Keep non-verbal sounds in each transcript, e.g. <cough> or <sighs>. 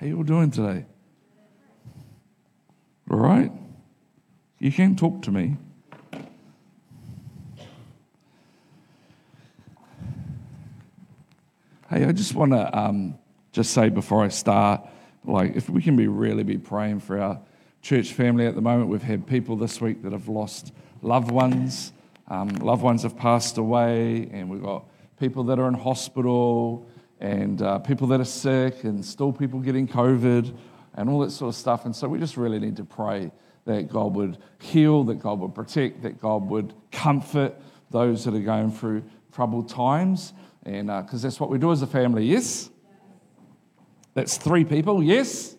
How you all doing today? All right? You can talk to me. Hey, I just want to um, just say before I start, like, if we can be really be praying for our church family at the moment. We've had people this week that have lost loved ones. Um, loved ones have passed away, and we've got people that are in hospital, and uh, people that are sick, and still people getting COVID, and all that sort of stuff. And so we just really need to pray that God would heal, that God would protect, that God would comfort those that are going through troubled times. And because uh, that's what we do as a family, yes? That's three people, yes?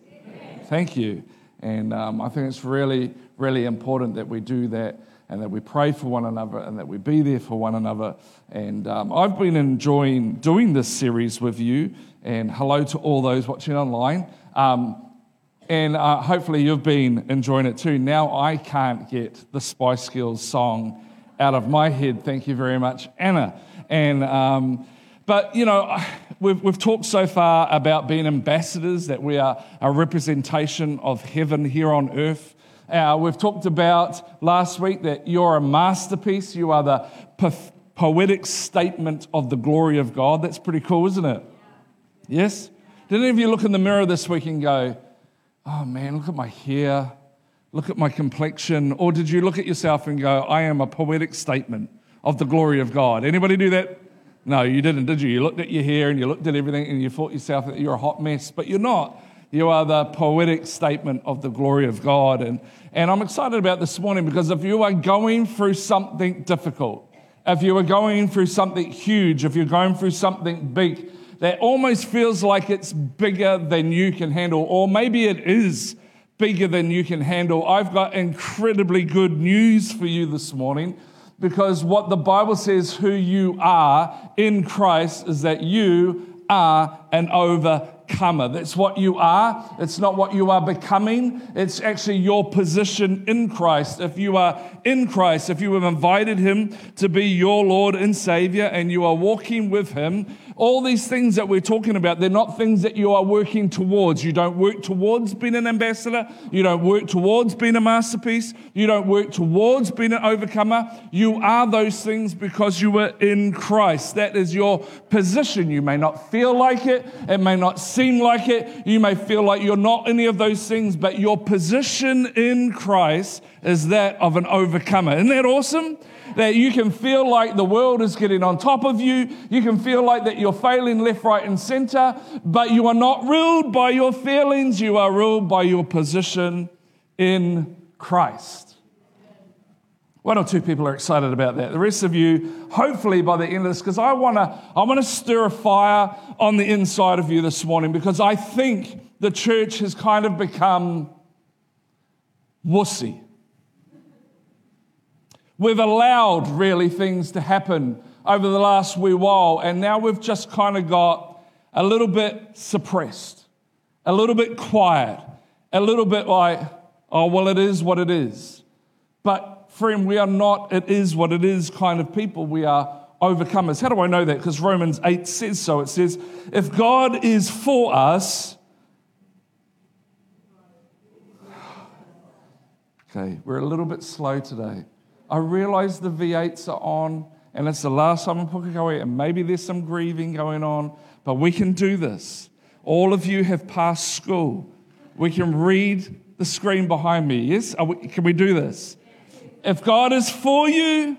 Thank you. And um, I think it's really, really important that we do that and that we pray for one another and that we be there for one another. And um, I've been enjoying doing this series with you. And hello to all those watching online. Um, and uh, hopefully you've been enjoying it too. Now I can't get the Spice Girls song out of my head. Thank you very much, Anna. And um, but you know, we've, we've talked so far about being ambassadors, that we are a representation of heaven here on earth. Uh, we've talked about last week that you're a masterpiece. You are the po- poetic statement of the glory of God. That's pretty cool, isn't it? Yes? Did any of you look in the mirror this week and go, oh man, look at my hair, look at my complexion? Or did you look at yourself and go, I am a poetic statement of the glory of God? Anybody do that? No, you didn't, did you? You looked at your hair and you looked at everything and you thought yourself that you're a hot mess, but you're not. You are the poetic statement of the glory of God. And, and I'm excited about this morning because if you are going through something difficult, if you are going through something huge, if you're going through something big that almost feels like it's bigger than you can handle, or maybe it is bigger than you can handle, I've got incredibly good news for you this morning because what the Bible says who you are in Christ is that you are an overcomer overcomer. That's what you are. It's not what you are becoming. It's actually your position in Christ. If you are in Christ, if you have invited Him to be your Lord and Savior and you are walking with Him, all these things that we're talking about, they're not things that you are working towards. You don't work towards being an ambassador. You don't work towards being a masterpiece. You don't work towards being an overcomer. You are those things because you were in Christ. That is your position. You may not feel like it. It may not seem like it. You may feel like you're not any of those things, but your position in Christ is that of an overcomer. Isn't that awesome? that you can feel like the world is getting on top of you. You can feel like that you're failing left, right, and center, but you are not ruled by your feelings. You are ruled by your position in Christ. One or two people are excited about that. The rest of you, hopefully by the end of this, because I want to I wanna stir a fire on the inside of you this morning because I think the church has kind of become wussy. We've allowed really things to happen over the last wee while, and now we've just kind of got a little bit suppressed, a little bit quiet, a little bit like, oh, well, it is what it is. But, friend, we are not it is what it is kind of people. We are overcomers. How do I know that? Because Romans 8 says so. It says, if God is for us, Okay, we're a little bit slow today. I realize the V8s are on, and it's the last time in Pukekohe, and maybe there's some grieving going on, but we can do this. All of you have passed school. We can read the screen behind me. Yes? We, can we do this? If God is for you,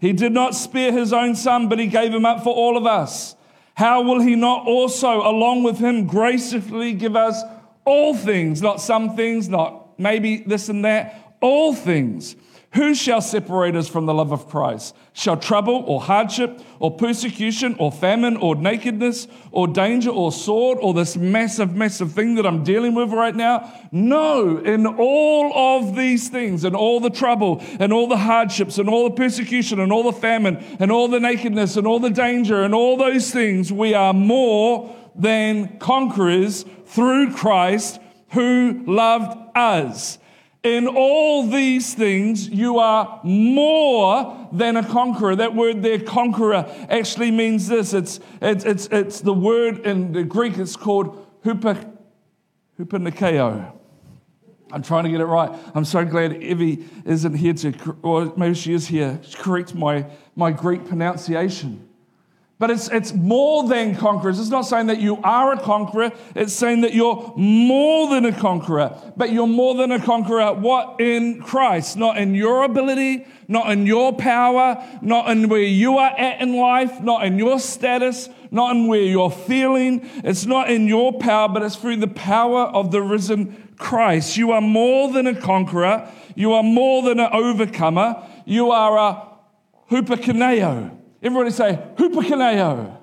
he did not spare his own son, but he gave him up for all of us. How will he not also, along with him, graciously give us all things? Not some things, not maybe this and that, all things. Who shall separate us from the love of Christ? Shall trouble or hardship or persecution or famine or nakedness or danger or sword or this massive, massive thing that I'm dealing with right now? No, in all of these things and all the trouble and all the hardships and all the persecution and all the famine and all the nakedness and all the danger and all those things, we are more than conquerors through Christ who loved us. In all these things, you are more than a conqueror. That word there, conqueror, actually means this. It's, it's, it's, it's the word in the Greek, it's called hupa. I'm trying to get it right. I'm so glad Evie isn't here to, or maybe she is here, to correct my, my Greek pronunciation. But it's, it's more than conquerors. It's not saying that you are a conqueror. It's saying that you're more than a conqueror. But you're more than a conqueror. What? In Christ. Not in your ability, not in your power, not in where you are at in life, not in your status, not in where you're feeling. It's not in your power, but it's through the power of the risen Christ. You are more than a conqueror. You are more than an overcomer. You are a hupakineo. Everybody say, hupakineo.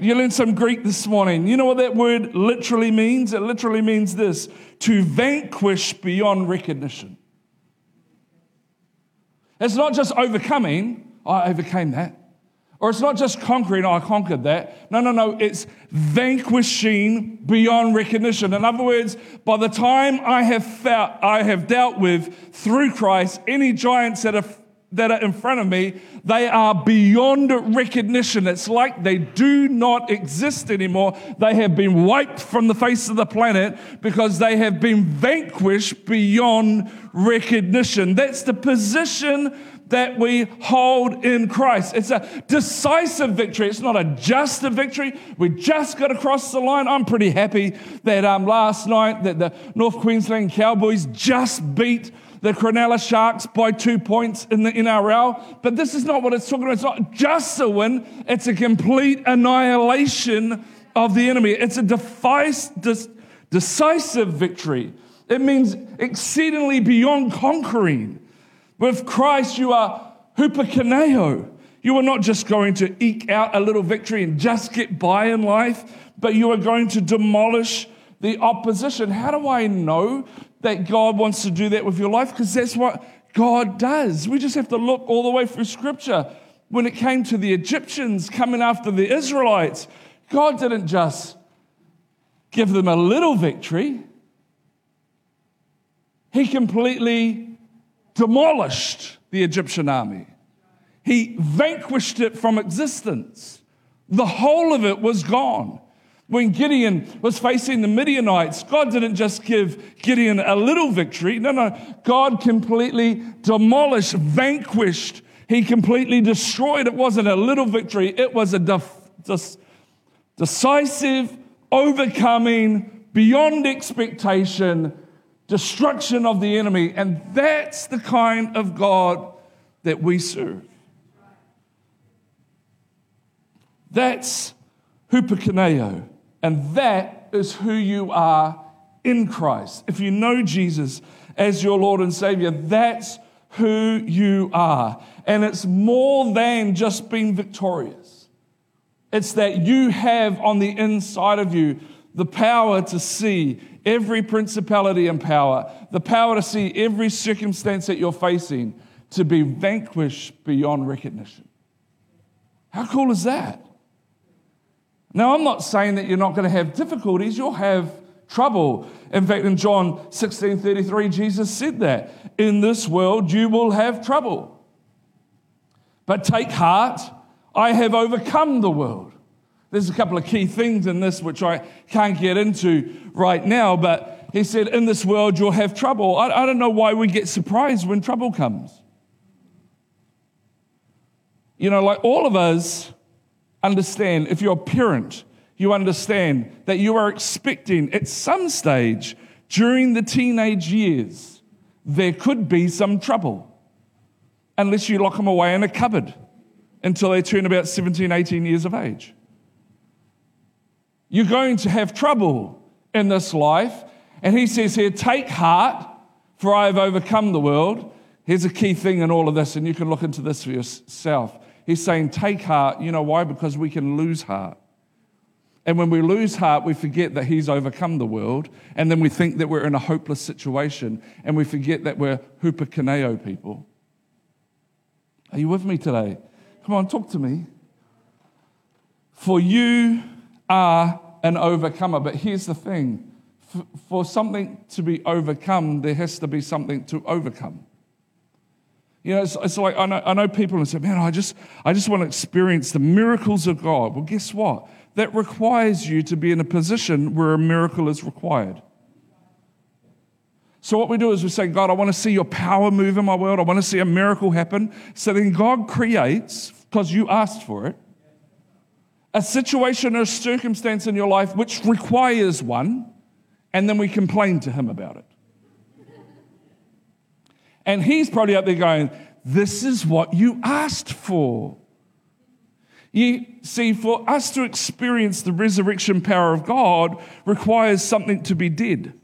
You learned some Greek this morning. You know what that word literally means? It literally means this to vanquish beyond recognition. It's not just overcoming, I overcame that. Or it's not just conquering, I conquered that. No, no, no. It's vanquishing beyond recognition. In other words, by the time I have felt, I have dealt with through Christ any giants that are that are in front of me, they are beyond recognition. It's like they do not exist anymore. They have been wiped from the face of the planet because they have been vanquished beyond recognition. That's the position that we hold in Christ. It's a decisive victory. It's not a just a victory. We just got across the line. I'm pretty happy that um, last night that the North Queensland Cowboys just beat the Cronulla Sharks by two points in the NRL. But this is not what it's talking about. It's not just a win, it's a complete annihilation of the enemy. It's a decisive victory. It means exceedingly beyond conquering. With Christ, you are hupakineo. You are not just going to eke out a little victory and just get by in life, but you are going to demolish the opposition. How do I know that God wants to do that with your life because that's what God does. We just have to look all the way through Scripture. When it came to the Egyptians coming after the Israelites, God didn't just give them a little victory, He completely demolished the Egyptian army. He vanquished it from existence. The whole of it was gone. When Gideon was facing the Midianites, God didn't just give Gideon a little victory. No, no. God completely demolished, vanquished. He completely destroyed. It wasn't a little victory, it was a def- des- decisive, overcoming, beyond expectation destruction of the enemy. And that's the kind of God that we serve. That's hupakineo. And that is who you are in Christ. If you know Jesus as your Lord and Savior, that's who you are. And it's more than just being victorious, it's that you have on the inside of you the power to see every principality and power, the power to see every circumstance that you're facing to be vanquished beyond recognition. How cool is that? Now, I'm not saying that you're not going to have difficulties, you'll have trouble. In fact, in John 16 33, Jesus said that in this world you will have trouble. But take heart, I have overcome the world. There's a couple of key things in this which I can't get into right now, but he said, In this world you'll have trouble. I, I don't know why we get surprised when trouble comes. You know, like all of us understand, if you're a parent, you understand that you are expecting at some stage during the teenage years, there could be some trouble unless you lock them away in a cupboard until they turn about 17, 18 years of age. You're going to have trouble in this life. And he says here, take heart, for I have overcome the world. Here's a key thing in all of this, and you can look into this for yourself. He's saying, Take heart. You know why? Because we can lose heart. And when we lose heart, we forget that He's overcome the world. And then we think that we're in a hopeless situation. And we forget that we're hupakineo people. Are you with me today? Come on, talk to me. For you are an overcomer. But here's the thing for something to be overcome, there has to be something to overcome. You know, it's, it's like I know, I know people and say, man, I just, I just want to experience the miracles of God. Well, guess what? That requires you to be in a position where a miracle is required. So, what we do is we say, God, I want to see your power move in my world. I want to see a miracle happen. So then God creates, because you asked for it, a situation or circumstance in your life which requires one, and then we complain to Him about it. And He's probably up there going, This is what you asked for. You see, for us to experience the resurrection power of God requires something to be dead.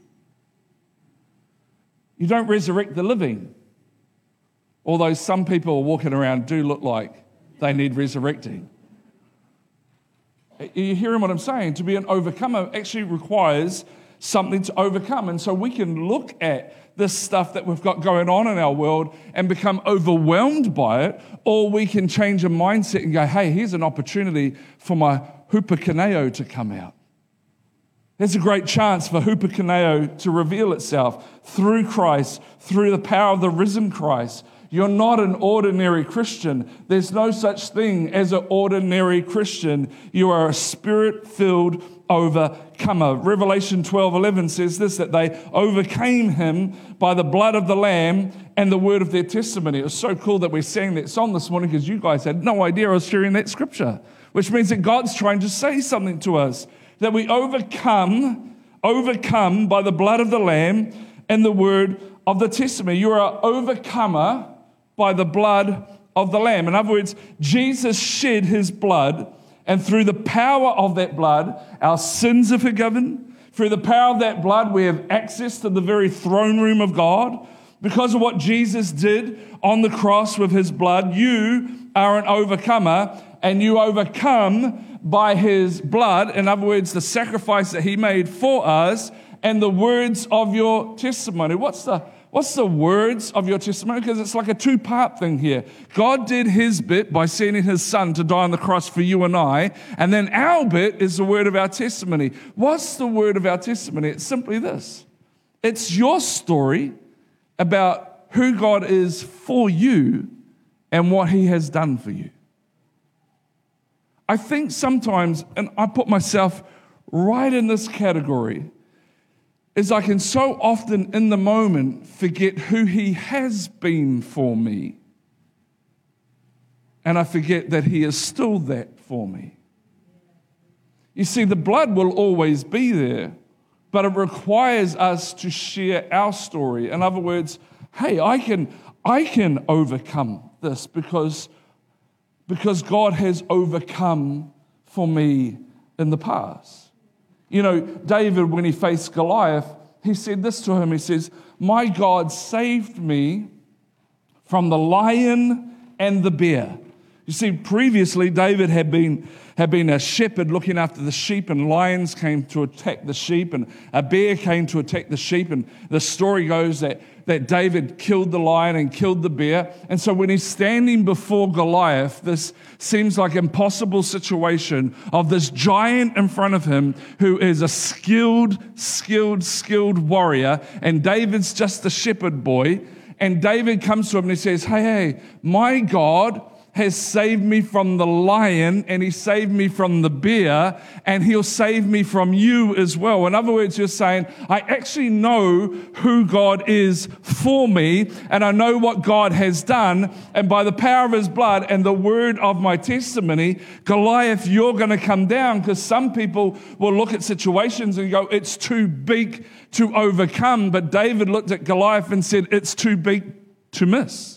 You don't resurrect the living. Although some people walking around do look like they need resurrecting. Are you hearing what I'm saying? To be an overcomer actually requires something to overcome. And so we can look at this stuff that we've got going on in our world and become overwhelmed by it, or we can change a mindset and go, hey, here's an opportunity for my hupakaneo to come out. There's a great chance for hupakaneo to reveal itself through Christ, through the power of the risen Christ. You're not an ordinary Christian. There's no such thing as an ordinary Christian. You are a spirit filled overcomer. Revelation 12 11 says this that they overcame him by the blood of the Lamb and the word of their testimony. It was so cool that we're sang that song this morning because you guys had no idea I was sharing that scripture, which means that God's trying to say something to us that we overcome, overcome by the blood of the Lamb and the word of the testimony. You are an overcomer by the blood of the Lamb. In other words, Jesus shed his blood, and through the power of that blood, our sins are forgiven. Through the power of that blood, we have access to the very throne room of God. Because of what Jesus did on the cross with his blood, you are an overcomer, and you overcome by his blood. In other words, the sacrifice that he made for us and the words of your testimony. What's the What's the words of your testimony? Because it's like a two part thing here. God did his bit by sending his son to die on the cross for you and I, and then our bit is the word of our testimony. What's the word of our testimony? It's simply this it's your story about who God is for you and what he has done for you. I think sometimes, and I put myself right in this category, is I can so often in the moment forget who He has been for me. And I forget that He is still that for me. You see, the blood will always be there, but it requires us to share our story. In other words, hey, I can, I can overcome this because, because God has overcome for me in the past. You know, David, when he faced Goliath, he said this to him He says, My God saved me from the lion and the bear. You see, previously, David had been, had been a shepherd looking after the sheep, and lions came to attack the sheep, and a bear came to attack the sheep. And the story goes that, that David killed the lion and killed the bear. And so, when he's standing before Goliath, this seems like impossible situation of this giant in front of him who is a skilled, skilled, skilled warrior, and David's just a shepherd boy. And David comes to him and he says, Hey, hey, my God has saved me from the lion and he saved me from the bear and he'll save me from you as well. In other words, you're saying, I actually know who God is for me and I know what God has done. And by the power of his blood and the word of my testimony, Goliath, you're going to come down because some people will look at situations and go, it's too big to overcome. But David looked at Goliath and said, it's too big to miss.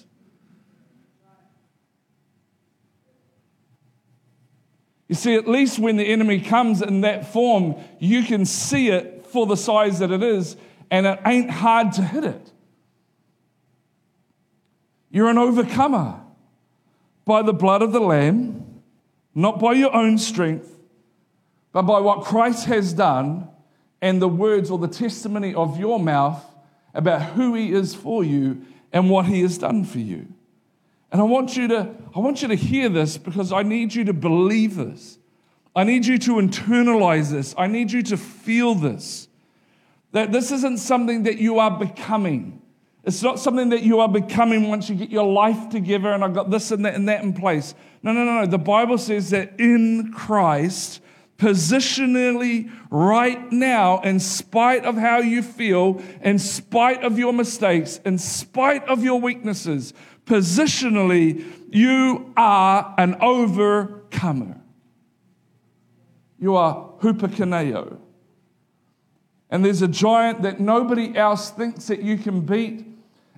You see, at least when the enemy comes in that form, you can see it for the size that it is, and it ain't hard to hit it. You're an overcomer by the blood of the Lamb, not by your own strength, but by what Christ has done and the words or the testimony of your mouth about who He is for you and what He has done for you. And I want you to, I want you to hear this because I need you to believe this. I need you to internalize this. I need you to feel this. That this isn't something that you are becoming. It's not something that you are becoming once you get your life together and I've got this and that and that in place. No, no, no, no. The Bible says that in Christ, positionally right now, in spite of how you feel, in spite of your mistakes, in spite of your weaknesses, positionally, you are an overcomer. You are hupakaneo. And there's a giant that nobody else thinks that you can beat.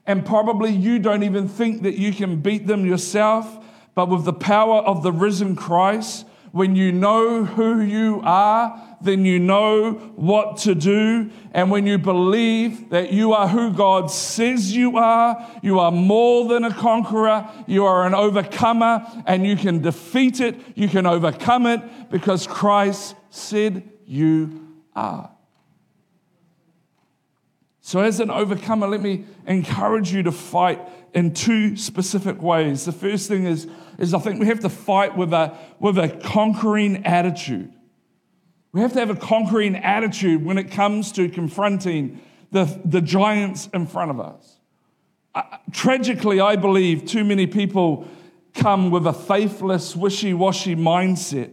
And probably you don't even think that you can beat them yourself. But with the power of the risen Christ, when you know who you are, then you know what to do. And when you believe that you are who God says you are, you are more than a conqueror, you are an overcomer, and you can defeat it, you can overcome it because Christ said you are. So, as an overcomer, let me encourage you to fight in two specific ways. The first thing is, is I think we have to fight with a, with a conquering attitude. We have to have a conquering attitude when it comes to confronting the, the giants in front of us. Uh, tragically, I believe too many people come with a faithless, wishy washy mindset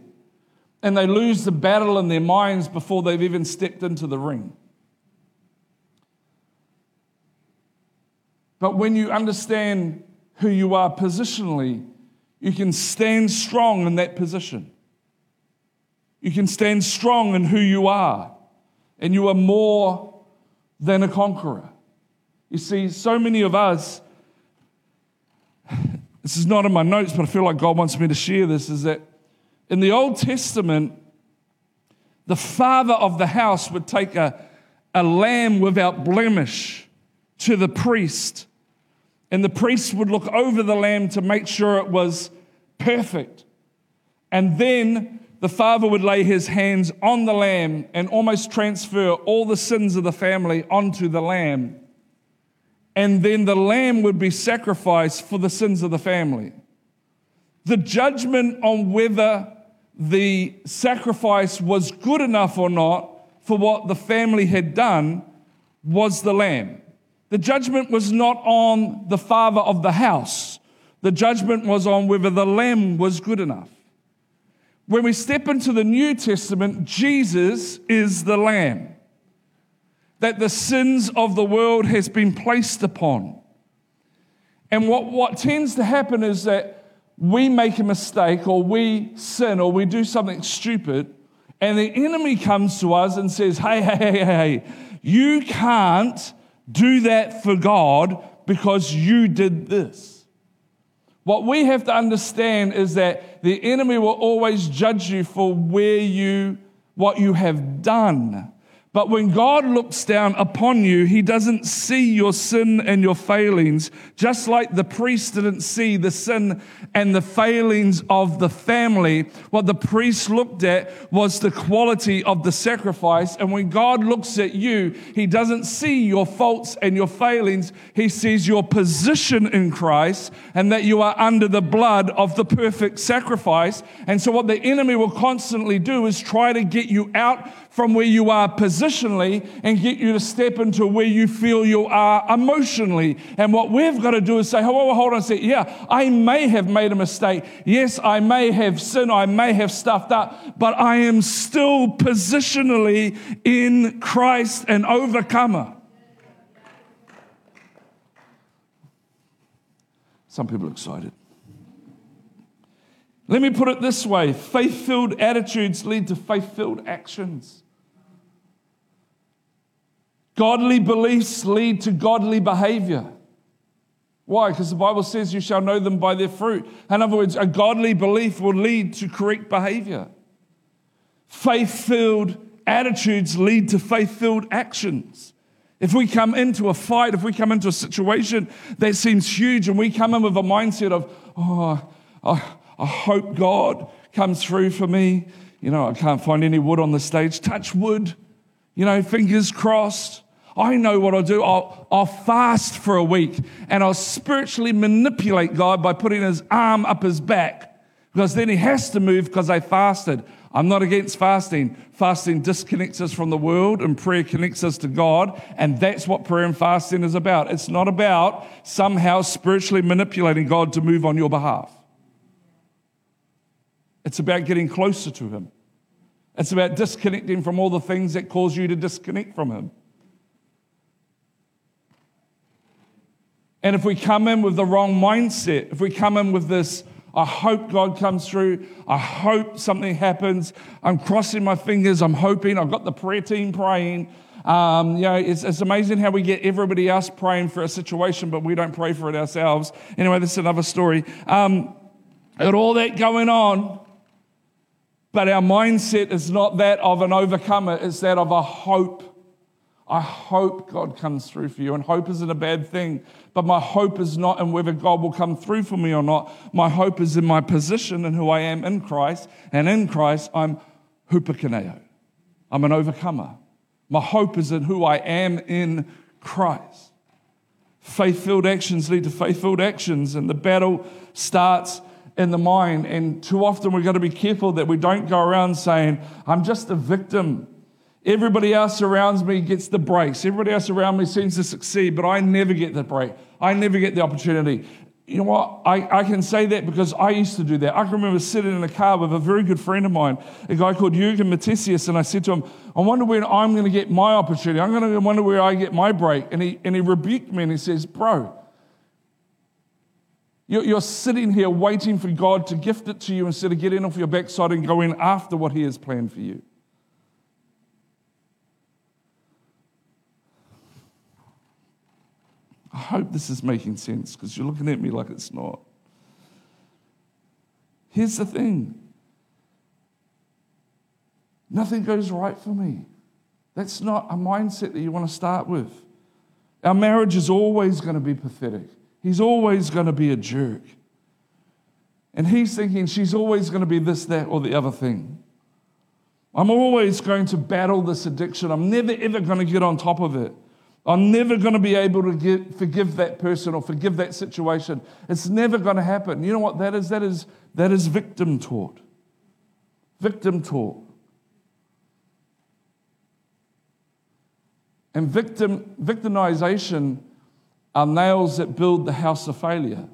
and they lose the battle in their minds before they've even stepped into the ring. But when you understand who you are positionally, you can stand strong in that position. You can stand strong in who you are, and you are more than a conqueror. You see, so many of us, <sighs> this is not in my notes, but I feel like God wants me to share this, is that in the Old Testament, the father of the house would take a, a lamb without blemish to the priest and the priest would look over the lamb to make sure it was perfect. And then the father would lay his hands on the lamb and almost transfer all the sins of the family onto the lamb. And then the lamb would be sacrificed for the sins of the family. The judgment on whether the sacrifice was good enough or not for what the family had done was the lamb. The judgment was not on the father of the house. The judgment was on whether the lamb was good enough. When we step into the New Testament, Jesus is the lamb that the sins of the world has been placed upon. And what, what tends to happen is that we make a mistake or we sin or we do something stupid, and the enemy comes to us and says, Hey, hey, hey, hey, you can't do that for God because you did this. What we have to understand is that the enemy will always judge you for where you, what you have done. But when God looks down upon you, he doesn't see your sin and your failings, just like the priest didn't see the sin and the failings of the family. What the priest looked at was the quality of the sacrifice. And when God looks at you, he doesn't see your faults and your failings. He sees your position in Christ and that you are under the blood of the perfect sacrifice. And so what the enemy will constantly do is try to get you out from where you are positionally and get you to step into where you feel you are emotionally. And what we've got to do is say, oh, hold on a second. Yeah, I may have made a mistake. Yes, I may have sinned. I may have stuffed up, but I am still positionally in Christ an overcomer. Some people are excited. Let me put it this way faith filled attitudes lead to faith filled actions. Godly beliefs lead to godly behavior. Why? Because the Bible says you shall know them by their fruit. In other words, a godly belief will lead to correct behavior. Faith filled attitudes lead to faith filled actions. If we come into a fight, if we come into a situation that seems huge and we come in with a mindset of, oh, oh I hope God comes through for me. You know, I can't find any wood on the stage. Touch wood. You know, fingers crossed. I know what I'll do. I'll, I'll fast for a week and I'll spiritually manipulate God by putting his arm up his back Because then he has to move because I fasted. I'm not against fasting. Fasting disconnects us from the world, and prayer connects us to God. And that's what prayer and fasting is about. It's not about somehow spiritually manipulating God to move on your behalf, it's about getting closer to Him. It's about disconnecting from all the things that cause you to disconnect from Him. And if we come in with the wrong mindset, if we come in with this, I hope God comes through. I hope something happens. I'm crossing my fingers. I'm hoping. I've got the prayer team praying. Um, you know, it's, it's amazing how we get everybody else praying for a situation, but we don't pray for it ourselves. Anyway, this is another story. Um, got all that going on, but our mindset is not that of an overcomer, it's that of a hope. I hope God comes through for you. And hope isn't a bad thing. But my hope is not in whether God will come through for me or not. My hope is in my position and who I am in Christ. And in Christ, I'm hupakaneo. I'm an overcomer. My hope is in who I am in Christ. Faith filled actions lead to faith filled actions, and the battle starts in the mind. And too often we've got to be careful that we don't go around saying, I'm just a victim. Everybody else around me gets the breaks. Everybody else around me seems to succeed, but I never get the break. I never get the opportunity. You know what? I, I can say that because I used to do that. I can remember sitting in a car with a very good friend of mine, a guy called Jürgen Matthesius, and I said to him, I wonder when I'm going to get my opportunity. I'm going to wonder where I get my break. And he, and he rebuked me and he says, Bro, you're sitting here waiting for God to gift it to you instead of getting off your backside and going after what He has planned for you. I hope this is making sense because you're looking at me like it's not. Here's the thing nothing goes right for me. That's not a mindset that you want to start with. Our marriage is always going to be pathetic, he's always going to be a jerk. And he's thinking she's always going to be this, that, or the other thing. I'm always going to battle this addiction. I'm never, ever going to get on top of it. I'm never going to be able to get, forgive that person or forgive that situation. It's never going to happen. You know what that is? That is, that is victim taught. Victim taught. And victim, victimization are nails that build the house of failure.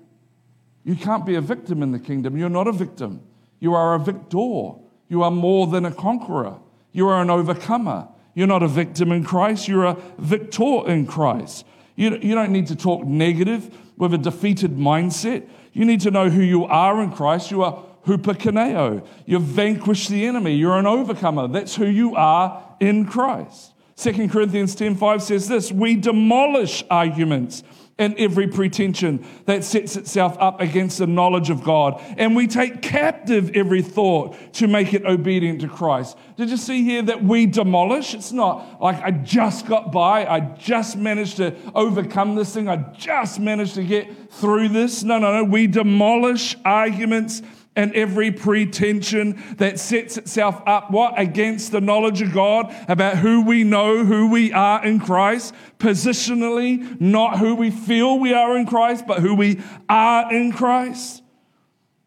You can't be a victim in the kingdom. You're not a victim. You are a victor. You are more than a conqueror. You are an overcomer. You're not a victim in Christ, you're a victor in Christ. You, you don't need to talk negative with a defeated mindset. You need to know who you are in Christ. You are hupakaneo. You've vanquished the enemy. You're an overcomer. That's who you are in Christ. 2 Corinthians 10:5 says this, we demolish arguments and every pretension that sets itself up against the knowledge of God. And we take captive every thought to make it obedient to Christ. Did you see here that we demolish? It's not like I just got by, I just managed to overcome this thing, I just managed to get through this. No, no, no. We demolish arguments and every pretension that sets itself up. What against the knowledge of God about who we know who we are in Christ? Positionally not who we feel we are in Christ but who we are in Christ.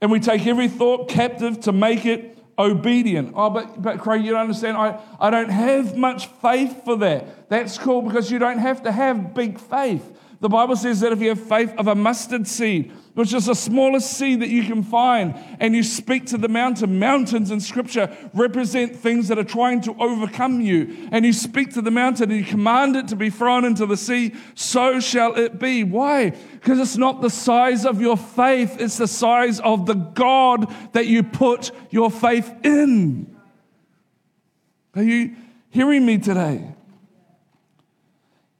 And we take every thought captive to make it obedient. Oh but but Craig you don't understand. I, I don't have much faith for that. That's cool because you don't have to have big faith the Bible says that if you have faith of a mustard seed which is the smallest seed that you can find, and you speak to the mountain. Mountains in Scripture represent things that are trying to overcome you. And you speak to the mountain and you command it to be thrown into the sea, so shall it be. Why? Because it's not the size of your faith, it's the size of the God that you put your faith in. Are you hearing me today?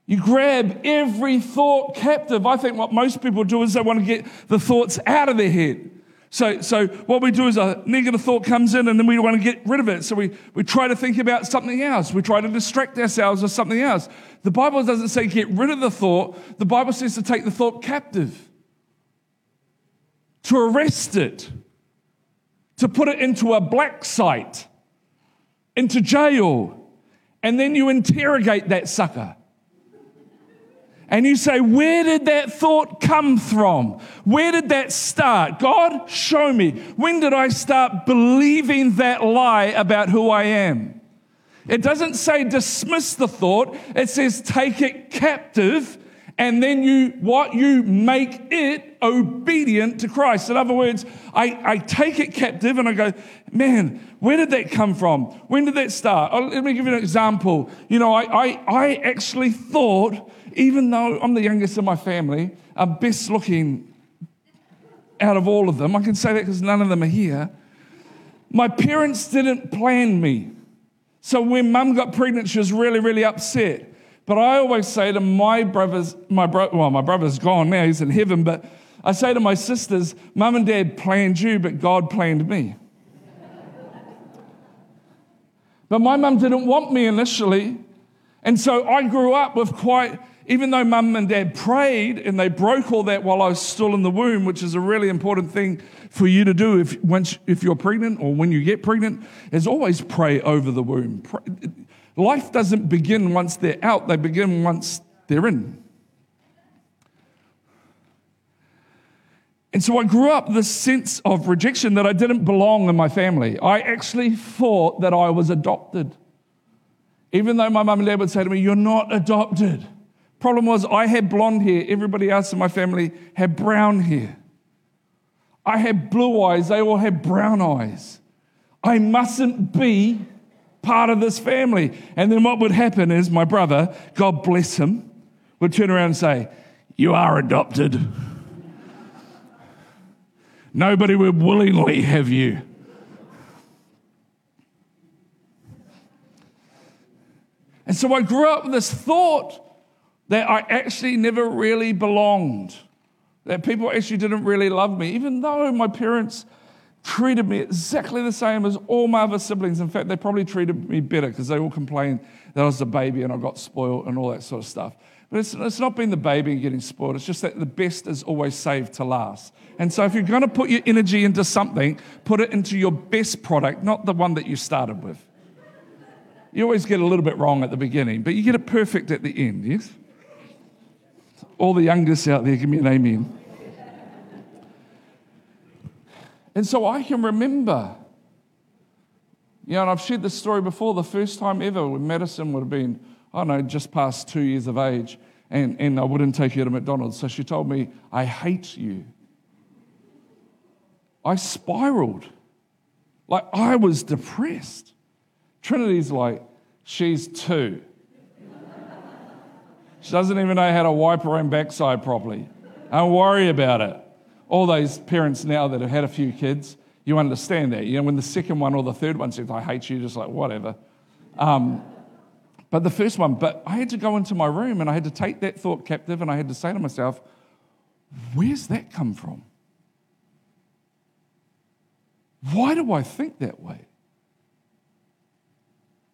You grab every thought captive. I think what most people do is they want to get the thoughts out of their head. So, so what we do is a negative thought comes in and then we want to get rid of it. So we, we try to think about something else. We try to distract ourselves with something else. The Bible doesn't say get rid of the thought. The Bible says to take the thought captive, to arrest it, to put it into a black site, into jail, and then you interrogate that sucker And you say, Where did that thought come from? Where did that start? God, show me. When did I start believing that lie about who I am? It doesn't say dismiss the thought, it says take it captive and then you what you make it obedient to Christ. In other words, I, I take it captive and I go, man, where did that come from? When did that start? Oh, let me give you an example. You know, I, I, I actually thought, even though I'm the youngest in my family, I'm best looking out of all of them. I can say that because none of them are here. My parents didn't plan me. So when mum got pregnant, she was really, really upset. But I always say to my brothers, my bro, well, my brother's gone now, he's in heaven, but I say to my sisters, Mum and Dad planned you, but God planned me. but my mum didn't want me initially. And so I grew up with quite, even though mum and dad prayed and they broke all that while I was still in the womb, which is a really important thing for you to do if, once, if you're pregnant or when you get pregnant, is always pray over the womb. Life doesn't begin once they're out, they begin once they're in. And so I grew up this sense of rejection that I didn't belong in my family. I actually thought that I was adopted. Even though my mum and dad would say to me, You're not adopted. Problem was, I had blonde hair. Everybody else in my family had brown hair. I had blue eyes. They all had brown eyes. I mustn't be part of this family. And then what would happen is my brother, God bless him, would turn around and say, You are adopted. Nobody would willingly have you. And so I grew up with this thought that I actually never really belonged, that people actually didn't really love me, even though my parents treated me exactly the same as all my other siblings. In fact, they probably treated me better because they all complained that I was a baby and I got spoiled and all that sort of stuff. But it's, it's not being the baby and getting spoiled, it's just that the best is always saved to last. And so if you're going to put your energy into something, put it into your best product, not the one that you started with. You always get a little bit wrong at the beginning, but you get it perfect at the end, yes? All the youngest out there, give me an amen. And so I can remember, you know, and I've shared this story before, the first time ever when Madison would have been, I don't know, just past two years of age, and, and I wouldn't take her to McDonald's. So she told me, I hate you. I spiraled. Like I was depressed. Trinity's like, she's two. She doesn't even know how to wipe her own backside properly. Don't worry about it all those parents now that have had a few kids, you understand that. You know, when the second one or the third one says, I hate you, just like, whatever. Um, but the first one, but I had to go into my room and I had to take that thought captive and I had to say to myself, where's that come from? Why do I think that way?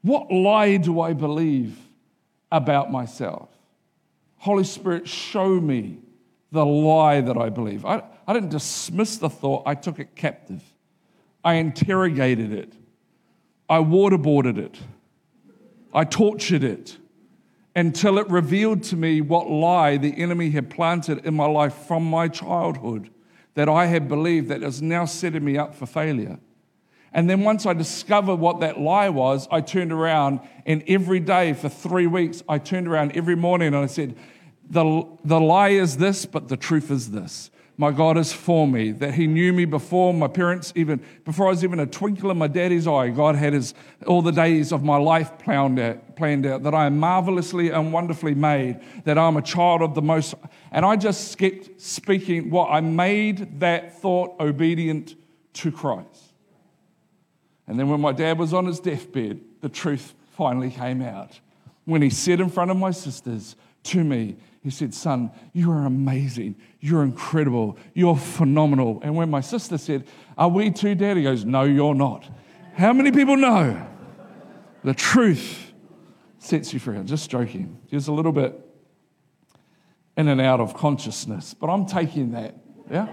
What lie do I believe about myself? Holy Spirit, show me the lie that I believe. I, I didn't dismiss the thought, I took it captive. I interrogated it. I waterboarded it. I tortured it until it revealed to me what lie the enemy had planted in my life from my childhood that I had believed that is now setting me up for failure. And then once I discovered what that lie was, I turned around and every day for three weeks, I turned around every morning and I said, the, the lie is this, but the truth is this. My God is for me, that He knew me before my parents, even before I was even a twinkle in my daddy's eye. God had his, all the days of my life planned out, planned out, that I am marvelously and wonderfully made, that I'm a child of the Most. And I just kept speaking what I made that thought obedient to Christ. And then when my dad was on his deathbed, the truth finally came out. When he said in front of my sisters to me, he said, Son, you are amazing. You're incredible. You're phenomenal. And when my sister said, Are we too, Dad? He goes, No, you're not. How many people know the truth sets you free? I'm just joking. Just a little bit in and out of consciousness, but I'm taking that. Yeah?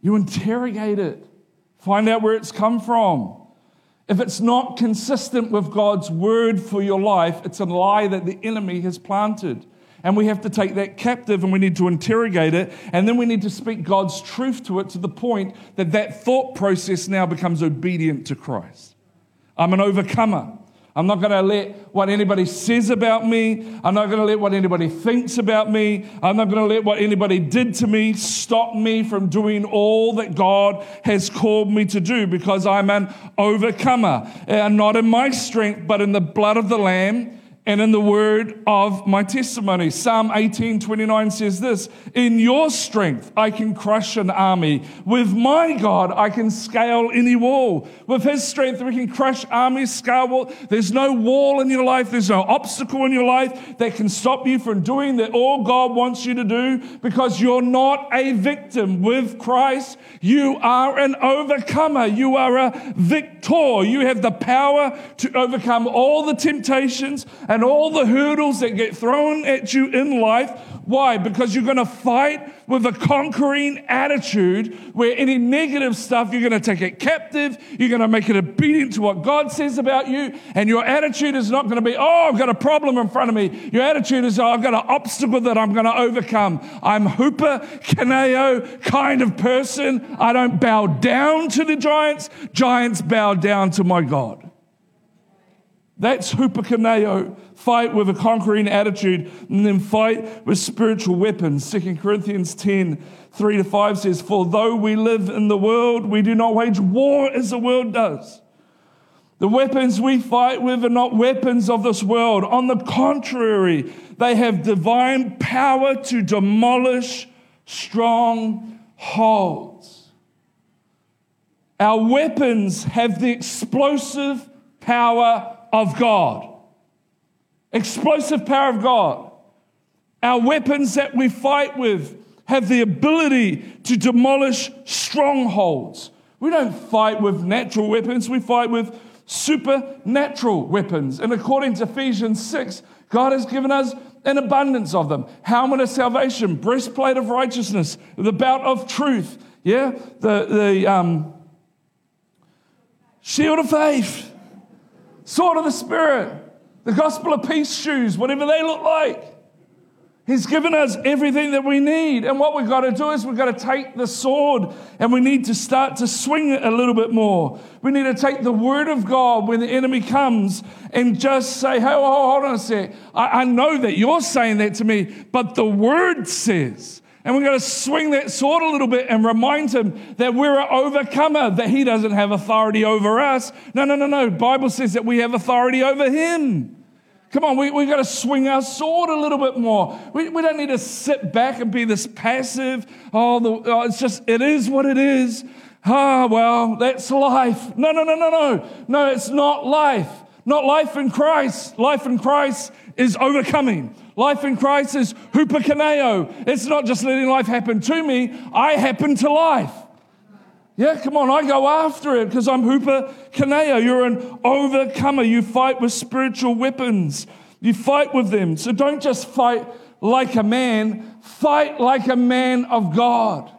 you interrogate it, find out where it's come from. If it's not consistent with God's word for your life, it's a lie that the enemy has planted. And we have to take that captive and we need to interrogate it. And then we need to speak God's truth to it to the point that that thought process now becomes obedient to Christ. I'm an overcomer. I'm not going to let what anybody says about me. I'm not going to let what anybody thinks about me. I'm not going to let what anybody did to me stop me from doing all that God has called me to do because I'm an overcomer. And not in my strength, but in the blood of the Lamb and in the word of my testimony. Psalm 18 29 says this In your strength, I can crush an army. With my God, I can scale any wall. With his strength, we can crush armies, scale wall. There's no wall in your life, there's no obstacle in your life that can stop you from doing that all God wants you to do because you're not a victim. With Christ, you are an overcomer. You are a victor. You have the power to overcome all the temptations and all the hurdles that get thrown at you in life. Why? Because you're going to fight with a conquering attitude where any negative stuff, you're going to take it captive. You're going to make it obedient to what God says about you. And your attitude is not going to be, oh, I've got a problem in front of me. Your attitude is, oh, I've got an obstacle that I'm going to overcome. I'm hooper, kaneo kind of person. I don't bow down to the giants. Giants bow down to my God. That's hupakaneo, fight with a conquering attitude, and then fight with spiritual weapons. 2 Corinthians 10, 3 to 5 says, For though we live in the world, we do not wage war as the world does. The weapons we fight with are not weapons of this world. On the contrary, they have divine power to demolish strongholds. Our weapons have the explosive power of God. Explosive power of God. Our weapons that we fight with have the ability to demolish strongholds. We don't fight with natural weapons, we fight with supernatural weapons. And according to Ephesians 6, God has given us an abundance of them. Helmet of salvation, breastplate of righteousness, the belt of truth, yeah, the, the um, shield of faith sword of the Spirit, the gospel of peace shoes, whatever they look like. He's given us everything that we need. And what we've got to do is we've got to take the sword and we need to start to swing it a little bit more. We need to take the word of God when the enemy comes and just say, hey, hold on a sec. I, know that you're saying that to me, but the word says. And we're going to swing that sword a little bit and remind him that we're an overcomer, that he doesn't have authority over us. No, no, no, no. Bible says that we have authority over him. Come on, we, we've got to swing our sword a little bit more. We, we don't need to sit back and be this passive. Oh, the, oh, it's just, it is what it is. Ah, well, that's life. No, no, no, no, no. No, it's not life. Not life in Christ. Life in Christ is overcoming. Life in Christ is hupakaneo. It's not just letting life happen to me, I happen to life. Yeah, come on, I go after it because I'm hupakaneo. You're an overcomer. You fight with spiritual weapons, you fight with them. So don't just fight like a man, fight like a man of God.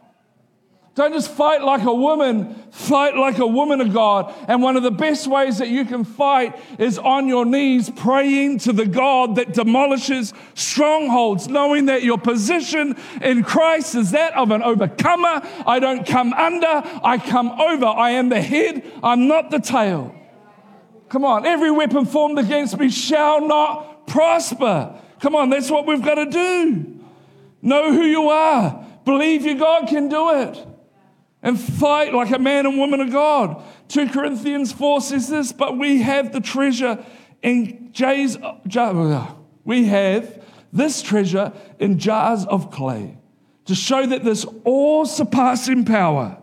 Don't just fight like a woman, fight like a woman of God. And one of the best ways that you can fight is on your knees, praying to the God that demolishes strongholds, knowing that your position in Christ is that of an overcomer. I don't come under, I come over. I am the head, I'm not the tail. Come on, every weapon formed against me shall not prosper. Come on, that's what we've got to do. Know who you are, believe your God can do it and fight like a man and woman of God. 2 Corinthians 4 says this, but we have the treasure in jars, we have this treasure in jars of clay to show that this all surpassing power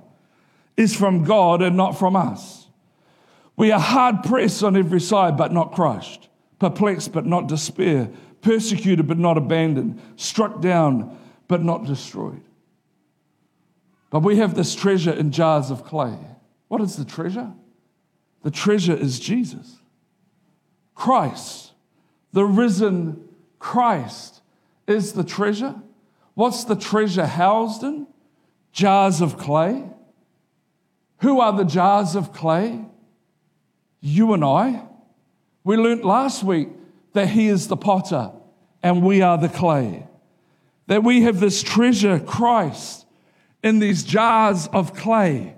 is from God and not from us. We are hard pressed on every side, but not crushed, perplexed, but not despair, persecuted, but not abandoned, struck down, but not destroyed. But we have this treasure in jars of clay. What is the treasure? The treasure is Jesus. Christ, the risen Christ, is the treasure. What's the treasure housed in? Jars of clay. Who are the jars of clay? You and I, we learnt last week that He is the potter and we are the clay. That we have this treasure, Christ, in these jars of clay,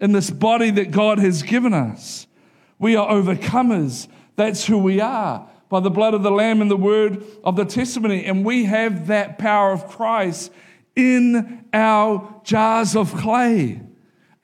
in this body that God has given us. We are overcomers. That's who we are by the blood of the Lamb and the word of the testimony. And we have that power of Christ in our jars of clay.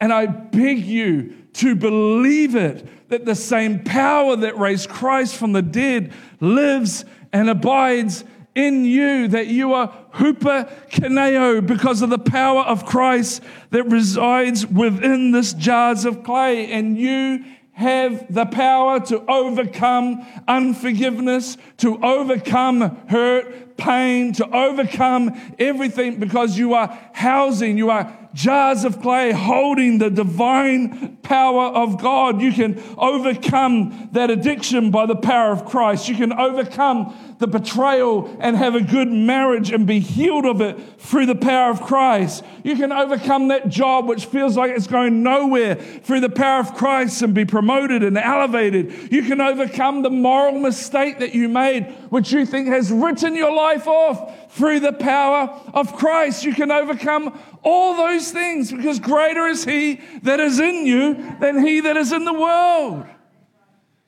And I beg you to believe it that the same power that raised Christ from the dead lives and abides in you, that you are huperkeneo because of the power of Christ that resides within this jars of clay. And you have the power to overcome unforgiveness, to overcome hurt, pain, to overcome everything because you are housing, you are jars of clay holding the divine power of God. You can overcome that addiction by the power of Christ. You can overcome the betrayal and have a good marriage and be healed of it through the power of Christ. You can overcome that job which feels like it's going nowhere through the power of Christ and be promoted and elevated. You can overcome the moral mistake that you made, which you think has written your life off through the power of Christ. You can overcome all those things because greater is He that is in you than He that is in the world.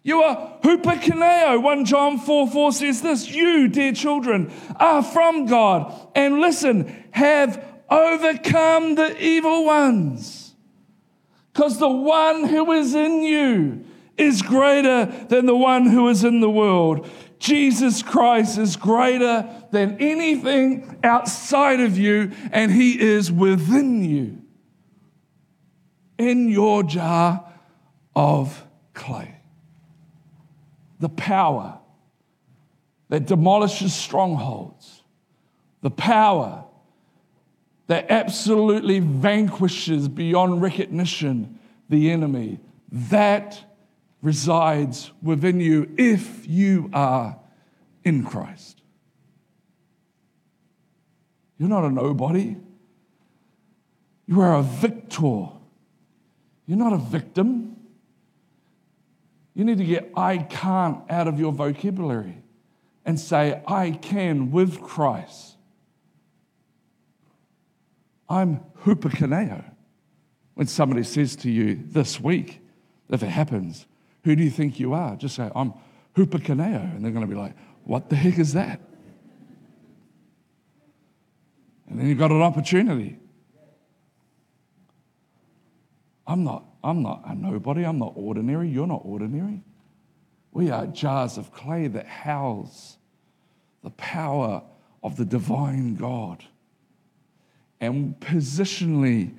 You are huperkeneo. 1 John 4 4 says this You, dear children, are from God. And listen, have overcome the evil ones. Because the one who is in you is greater than the one who is in the world. Jesus Christ is greater than anything outside of you, and He is within you in your jar of clay. The power that demolishes strongholds, the power that absolutely vanquishes beyond recognition the enemy, that resides within you if you are in Christ. You're not a nobody. You are a victor. You're not a victim. You need to get I can't out of your vocabulary and say, I can with Christ. I'm huperkeneo. When somebody says to you this week, if it happens, who do you think you are? Just say, I'm huperkeneo. And they're going to be like, what the heck is that? And then you've got an opportunity. I'm not, I'm not a nobody. I'm not ordinary. You're not ordinary. We are jars of clay that house the power of the divine God. And positionally,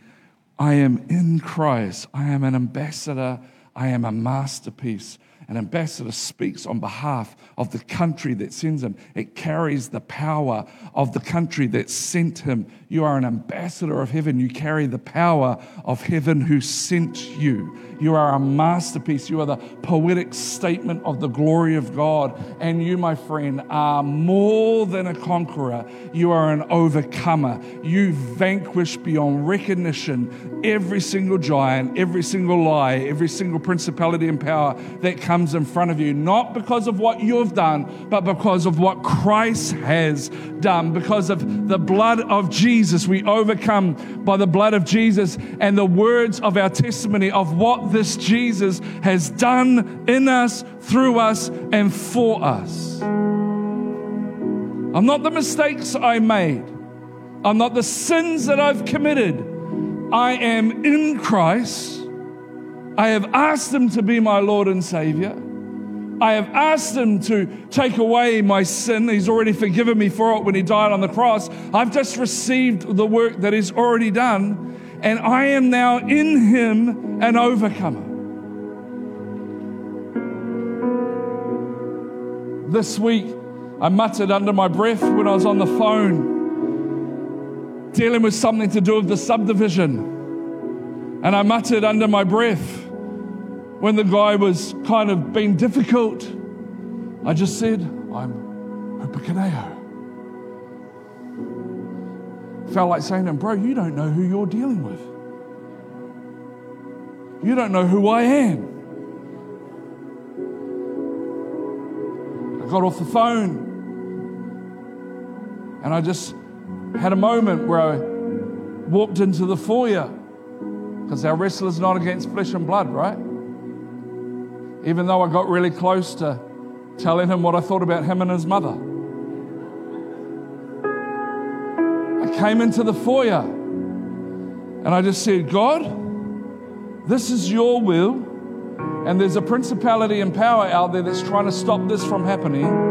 I am in Christ. I am an ambassador I am a masterpiece. An ambassador speaks on behalf of the country that sends him. It carries the power of the country that sent him. You are an ambassador of heaven. You carry the power of heaven who sent you. You are a masterpiece. You are the poetic statement of the glory of God. And you, my friend, are more than a conqueror. You are an overcomer. You vanquish beyond recognition every single giant, every single lie, every single principality and power that comes in front of you, not because of what you've done, but because of what Christ has done. Because of the blood of Jesus, we overcome by the blood of Jesus and the words of our testimony of what this Jesus has done in us, through us, and for us. I'm not the mistakes I made. I'm not the sins that I've committed. I am in Christ. I have asked Him to be my Lord and Savior. I have asked Him to take away my sin. He's already forgiven me for it when He died on the cross. I've just received the work that He's already done and I am now in him an overcomer. This week, I muttered under my breath when I was on the phone dealing with something to do with the subdivision. And I muttered under my breath when the guy was kind of being difficult. I just said, I'm huperkeneo felt like saying to him, Bro, you don't know who you're dealing with. You don't know who I am. I got off the phone and I just had a moment where I walked into the foyer because our wrestler's not against flesh and blood, right? Even though I got really close to telling him what I thought about him and his mother. I came into the foyer and I just said, God, this is your will. And there's a principality and power out there that's trying to stop this from happening.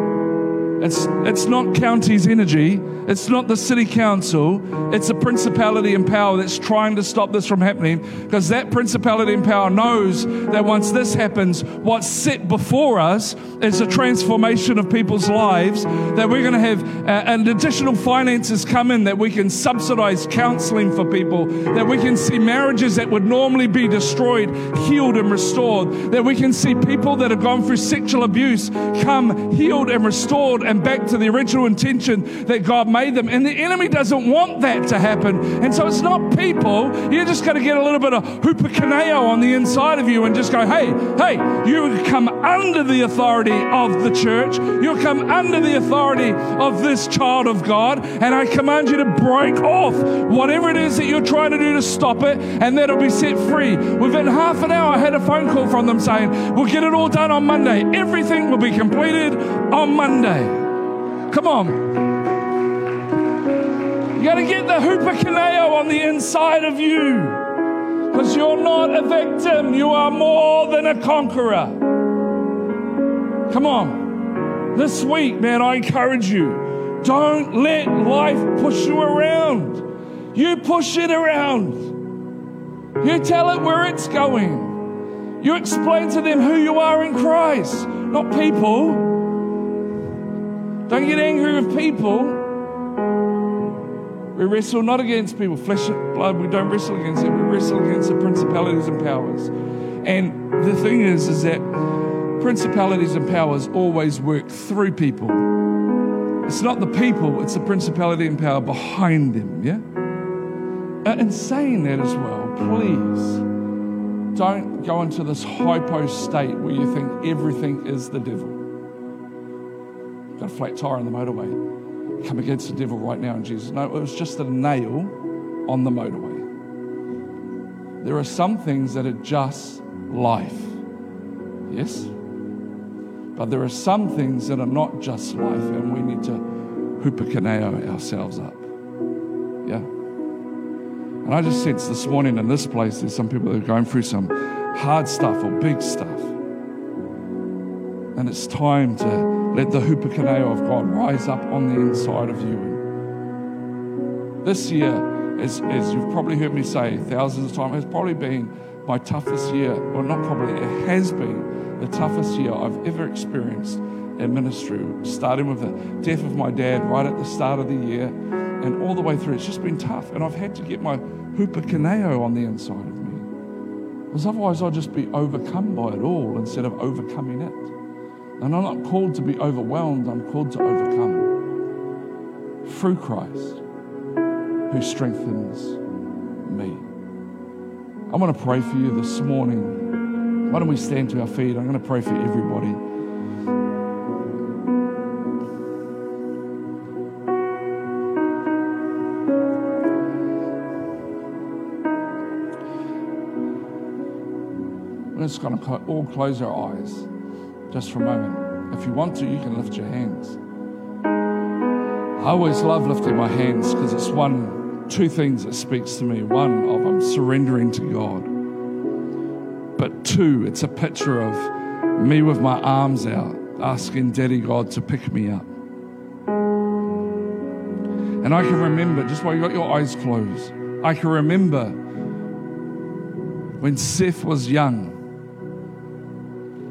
It's, it's not Counties Energy. It's not the city council. It's a principality and power that's trying to stop this from happening because that principality and power knows that once this happens, what's set before us is a transformation of people's lives, that we're going to have uh, an additional finances come in, that we can subsidize counseling for people, that we can see marriages that would normally be destroyed, healed and restored, that we can see people that have gone through sexual abuse come healed and restored and back to the original intention that God made them. And the enemy doesn't want that to happen. And so it's not people. You're just going to get a little bit of hupakaneo on the inside of you and just go, hey, hey, you come under the authority of the church. You come under the authority of this child of God. And I command you to break off whatever it is that you're trying to do to stop it, and that'll be set free. Within half an hour, I had a phone call from them saying, we'll get it all done on Monday. Everything will be completed on Monday. Come on. You got to get the hupakaneo on the inside of you. Because you're not a victim. You are more than a conqueror. Come on. This week, man, I encourage you. Don't let life push you around. You push it around. You tell it where it's going. You explain to them who you are in Christ, not people. Don't get angry with people. We wrestle not against people, flesh and blood. We don't wrestle against it. We wrestle against the principalities and powers. And the thing is, is that principalities and powers always work through people. It's not the people, it's the principality and power behind them, yeah? Uh, and saying that as well, please don't go into this hypo state where you think everything is the devil got a flat tire on the motorway. Come against the devil right now in Jesus. No, it was just a nail on the motorway. There are some things that are just life. Yes? But there are some things that are not just life, and we need to hupakaneo ourselves up. Yeah? And I just sense this morning in this place, there's some people that are going through some hard stuff or big stuff. And it's time to let the hupakaneo of God rise up on the inside of you. This year, as, as you've probably heard me say thousands of times, has probably been my toughest year, or not probably, it has been the toughest year I've ever experienced in ministry, starting with the death of my dad right at the start of the year and all the way through. It's just been tough. And I've had to get my hupakaneo on the inside of me. Because otherwise, I'll just be overcome by it all instead of overcoming it. And I'm not called to be overwhelmed, I'm called to overcome through Christ who strengthens me. I want to pray for you this morning. Why don't we stand to our feet? I'm going to pray for everybody. We're just going to all close our eyes just for a moment. If you want to, you can lift your hands. I always love lifting my hands because it's one, two things that speaks to me. One of I'm surrendering to God. But two, it's a picture of me with my arms out, asking Daddy God to pick me up. And I can remember, just while you got your eyes closed, I can remember when Seth was young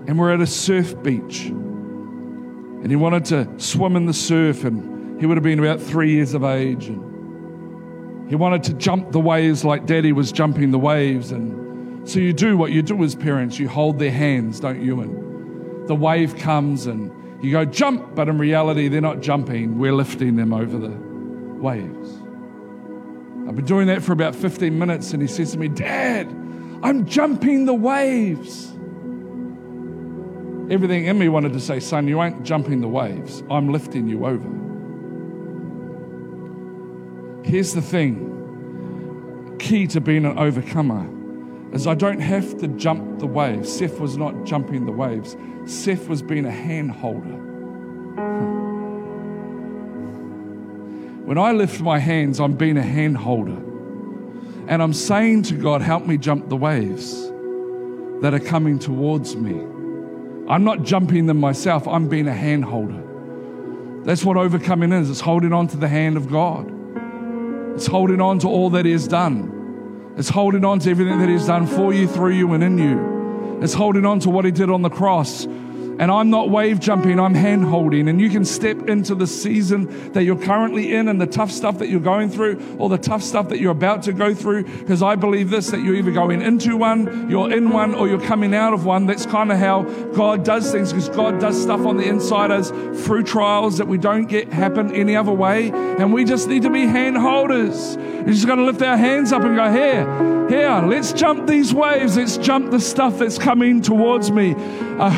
and we're at a surf beach. And he wanted to swim in the surf, and he would have been about three years of age. And he wanted to jump the waves like daddy was jumping the waves. And so you do what you do as parents you hold their hands, don't you? And the wave comes, and you go jump, but in reality, they're not jumping, we're lifting them over the waves. I've been doing that for about 15 minutes, and he says to me, Dad, I'm jumping the waves. Everything in me wanted to say, Son, you ain't jumping the waves, I'm lifting you over. Here's the thing key to being an overcomer is I don't have to jump the waves. Seth was not jumping the waves, Seth was being a hand holder. When I lift my hands, I'm being a hand holder. And I'm saying to God, help me jump the waves that are coming towards me. I'm not jumping them myself, I'm being a hand holder. That's what overcoming is. It's holding on to the hand of God, it's holding on to all that He has done, it's holding on to everything that He has done for you, through you, and in you. It's holding on to what He did on the cross and I'm not wave jumping, I'm hand holding. And you can step into the season that you're currently in and the tough stuff that you're going through or the tough stuff that you're about to go through. Because I believe this that you're either going into one, you're in one, or you're coming out of one. That's kind of how God does things because God does stuff on the inside us through trials that we don't get happen any other way. And we just need to be hand holders. You just got to lift our hands up and go, here, here, let's jump these waves. Let's jump the stuff that's coming towards me. A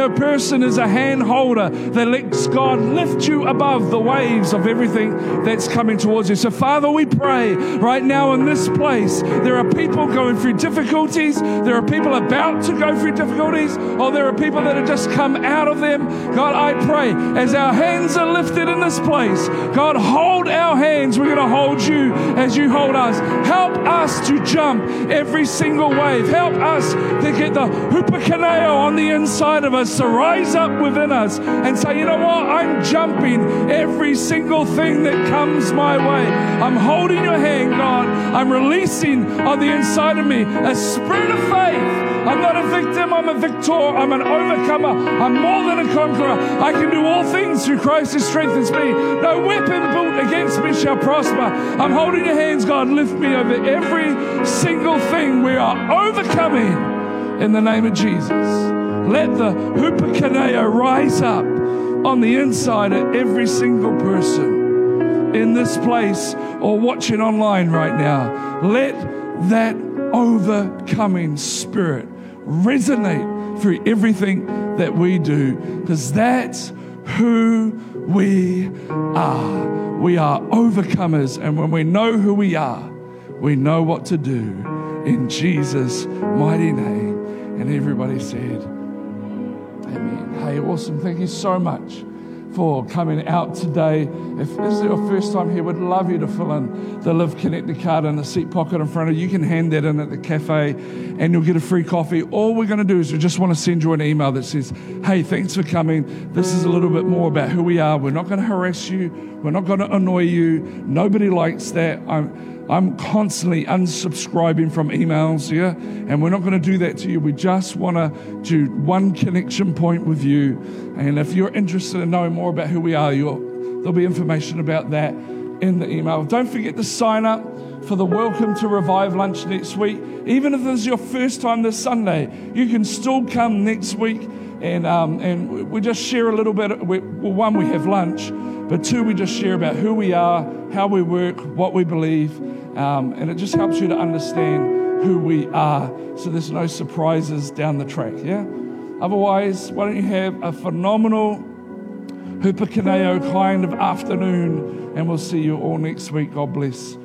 hupokeneo person is a hand holder that lets God lift you above the waves of everything that's coming towards you. So, Father, we pray right now in this place. There are people going through difficulties. There are people about to go through difficulties, or there are people that have just come out of them. God, I pray as our hands are lifted in this place, God, hold our hands. We're going to hold you as you hold us. Help us to jump every single wave. Help us to get the hupokeneo on the inside of us to rise up within us and say, you know what? I'm jumping every single thing that comes my way. I'm holding your hand, God. I'm releasing on the inside of me a spirit of faith. I'm not a victim, I'm a victor. I'm an overcomer. I'm more than a conqueror. I can do all things through Christ who strengthens me. No weapon built against me shall prosper. I'm holding your hands, God. Lift me over every single thing. We are overcoming in the name of Jesus. Let the hupokeneo rise up on the inside of every single person in this place or watching online right now. Let that overcoming spirit resonate through everything that we do because that's who we are. We are overcomers, and when we know who we are, we know what to do in Jesus' mighty name. And everybody said, awesome. Thank you so much for coming out today. If this is your first time here, we'd love you to fill in the Live Connected card in the seat pocket in front of you. You can hand that in at the cafe and you'll get a free coffee. All we're going to do is we just want to send you an email that says, Hey, thanks for coming. This is a little bit more about who we are. We're not going to harass you, we're not going to annoy you. Nobody likes that. I'm, I'm constantly unsubscribing from emails here, and we're not going to do that to you. We just want to do one connection point with you. And if you're interested in knowing more about who we are, there'll be information about that in the email. Don't forget to sign up for the Welcome to Revive lunch next week. Even if this is your first time this Sunday, you can still come next week and, um, and we just share a little bit. We, well, one, we have lunch, but two, we just share about who we are, how we work, what we believe, um, and it just helps you to understand who we are so there's no surprises down the track, yeah? Otherwise, why don't you have a phenomenal hupokeneo kind of afternoon, and we'll see you all next week. God bless.